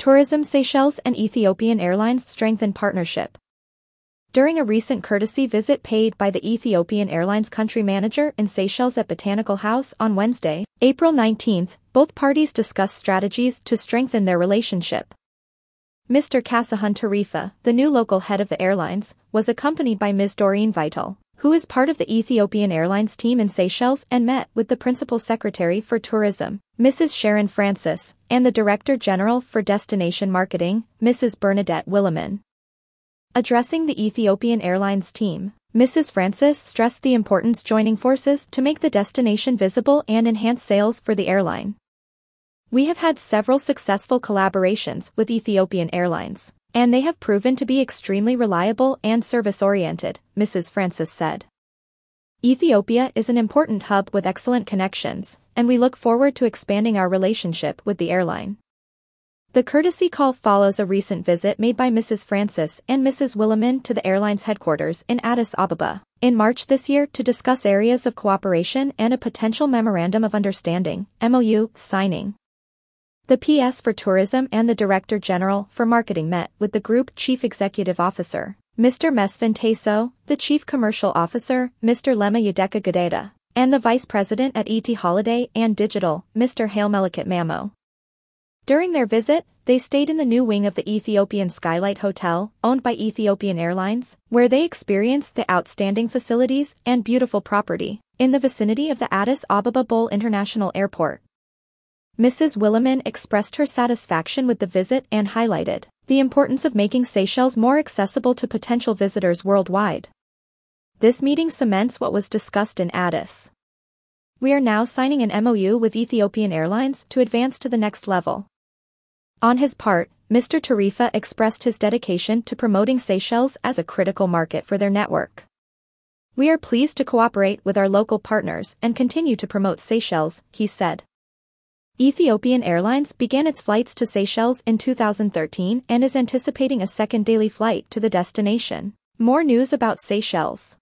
Tourism Seychelles and Ethiopian Airlines strengthen partnership. During a recent courtesy visit paid by the Ethiopian Airlines country manager in Seychelles at Botanical House on Wednesday, April 19, both parties discussed strategies to strengthen their relationship. Mr. Kassahun Tarifa, the new local head of the airlines, was accompanied by Ms. Doreen Vital, who is part of the Ethiopian Airlines team in Seychelles and met with the Principal Secretary for Tourism, Mrs. Sharon Francis, and the Director General for Destination Marketing, Mrs. Bernadette Willemin. Addressing the Ethiopian Airlines team, Mrs. Francis stressed the importance joining forces to make the destination visible and enhance sales for the airline. We have had several successful collaborations with Ethiopian Airlines and they have proven to be extremely reliable and service-oriented, Mrs. Francis said. Ethiopia is an important hub with excellent connections, and we look forward to expanding our relationship with the airline. The courtesy call follows a recent visit made by Mrs. Francis and Mrs. Willemin to the airline's headquarters in Addis Ababa in March this year to discuss areas of cooperation and a potential Memorandum of Understanding MOU, signing. The PS for Tourism and the Director General for Marketing met with the Group Chief Executive Officer, Mr. Mesfin Tasew, the Chief Commercial Officer, Mr. Lema Yadecha Gadeta, and the Vice President at ET Holiday and Digital, Mr. Hailemelekot Mamo. During their visit, they stayed in the new wing of the Ethiopian Skylight Hotel, owned by Ethiopian Airlines, where they experienced the outstanding facilities and beautiful property in the vicinity of the Addis Ababa Bole International Airport. Mrs. Willemin expressed her satisfaction with the visit and highlighted the importance of making Seychelles more accessible to potential visitors worldwide. This meeting cements what was discussed in Addis. We are now signing an MOU with Ethiopian Airlines to advance to the next level. On his part, Mr. Tarifa expressed his dedication to promoting Seychelles as a critical market for their network. We are pleased to cooperate with our local partners and continue to promote Seychelles, he said. Ethiopian Airlines began its flights to Seychelles in 2013 and is anticipating a second daily flight to the destination. More news about Seychelles.